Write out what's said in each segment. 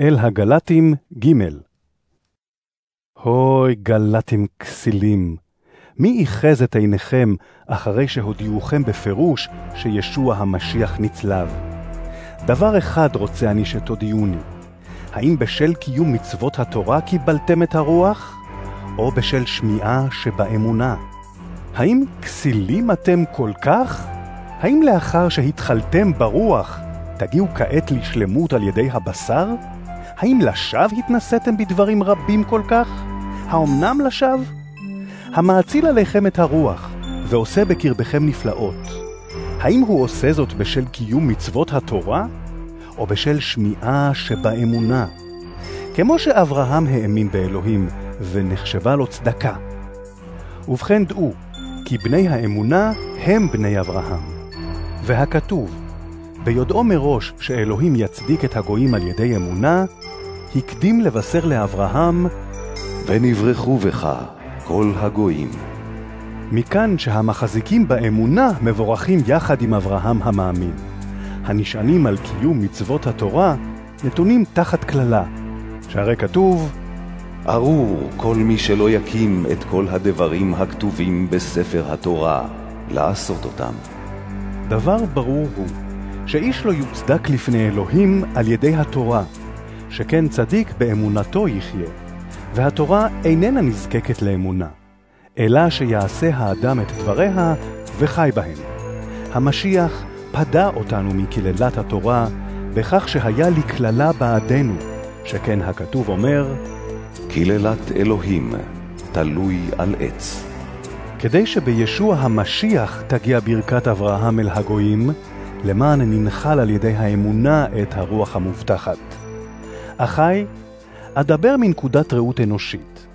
אל הגלטים ג' הוי גלטים כסילים, מי איחז את עיניכם אחרי שהודיעוכם בפירוש שישוע המשיח נצלב? דבר אחד רוצה אני שתודיעוני, האם בשל קיום מצוות התורה קיבלתם את הרוח, או בשל שמיעה שבאמונה? האם כסילים אתם כל כך? האם לאחר שהתחלתם ברוח, תגיעו כעת לשלמות על ידי הבשר? האם לשווא התנסיתם בדברים רבים כל כך? האומנם לשווא? המאציל עליכם את הרוח, ועושה בקרבכם נפלאות. האם הוא עושה זאת בשל קיום מצוות התורה, או בשל שמיעה שבאמונה? כמו שאברהם האמין באלוהים, ונחשבה לו צדקה. ובכן דעו, כי בני האמונה הם בני אברהם. והכתוב, ביודעו מראש שאלוהים יצדיק את הגויים על ידי אמונה, הקדים לבשר לאברהם, ונברחו בך כל הגויים. מכאן שהמחזיקים באמונה מבורכים יחד עם אברהם המאמין. הנשענים על קיום מצוות התורה נתונים תחת כללה, שהרי כתוב, ארור כל מי שלא יקים את כל הדברים הכתובים בספר התורה, לעשות אותם. דבר ברור הוא, שאיש לא יוצדק לפני אלוהים על ידי התורה, שכן צדיק באמונתו יחיה, והתורה איננה נזקקת לאמונה, אלא שיעשה האדם את דבריה וחי בהם. המשיח פדה אותנו מקללת התורה, בכך שהיה לקללה בעדנו, שכן הכתוב אומר, קללת אלוהים תלוי על עץ. כדי שבישוע המשיח תגיע ברכת אברהם אל הגויים, למען ננחל על ידי האמונה את הרוח המובטחת. אחי, אדבר מנקודת ראות אנושית.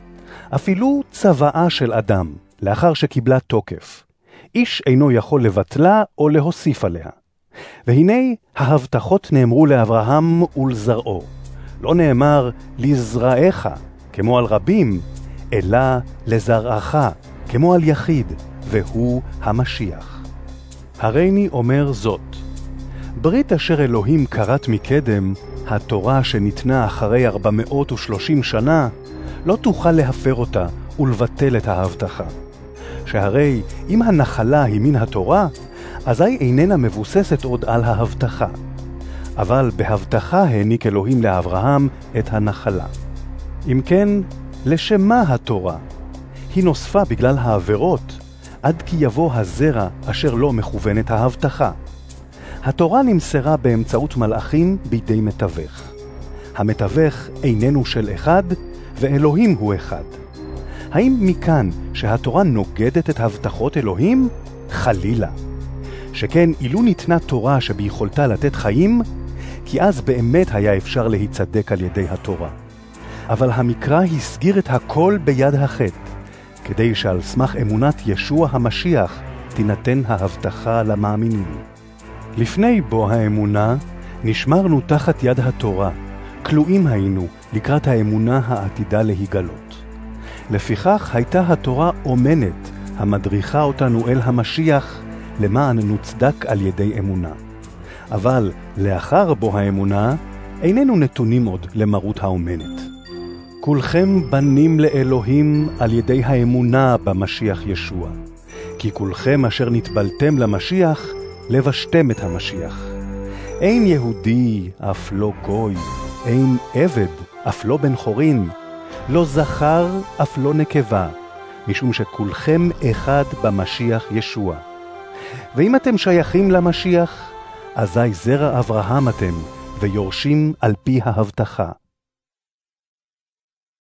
אפילו צוואה של אדם, לאחר שקיבלה תוקף, איש אינו יכול לבטלה או להוסיף עליה. והנה ההבטחות נאמרו לאברהם ולזרעו. לא נאמר לזרעך, כמו על רבים, אלא לזרעך, כמו על יחיד, והוא המשיח. הריני אומר זאת, ברית אשר אלוהים כרת מקדם, התורה שניתנה אחרי 430 שנה, לא תוכל להפר אותה ולבטל את ההבטחה. שהרי אם הנחלה היא מן התורה, אזי איננה מבוססת עוד על ההבטחה. אבל בהבטחה העניק אלוהים לאברהם את הנחלה. אם כן, לשם מה התורה? היא נוספה בגלל העבירות, עד כי יבוא הזרע אשר לא מכוונת ההבטחה. התורה נמסרה באמצעות מלאכים בידי מתווך. המתווך איננו של אחד, ואלוהים הוא אחד. האם מכאן שהתורה נוגדת את הבטחות אלוהים? חלילה. שכן אילו ניתנה תורה שביכולתה לתת חיים, כי אז באמת היה אפשר להיצדק על ידי התורה. אבל המקרא הסגיר את הכל ביד החטא, כדי שעל סמך אמונת ישוע המשיח תינתן ההבטחה למאמינים. לפני בוא האמונה, נשמרנו תחת יד התורה, כלואים היינו לקראת האמונה העתידה להיגלות. לפיכך הייתה התורה אומנת, המדריכה אותנו אל המשיח, למען נוצדק על ידי אמונה. אבל לאחר בוא האמונה, איננו נתונים עוד למרות האומנת. כולכם בנים לאלוהים על ידי האמונה במשיח ישוע. כי כולכם אשר נטבלתם למשיח, לבשתם את המשיח. אין יהודי, אף לא גוי, אין עבד, אף לא בן חורין, לא זכר, אף לא נקבה, משום שכולכם אחד במשיח ישוע. ואם אתם שייכים למשיח, אזי זרע אברהם אתם, ויורשים על פי ההבטחה.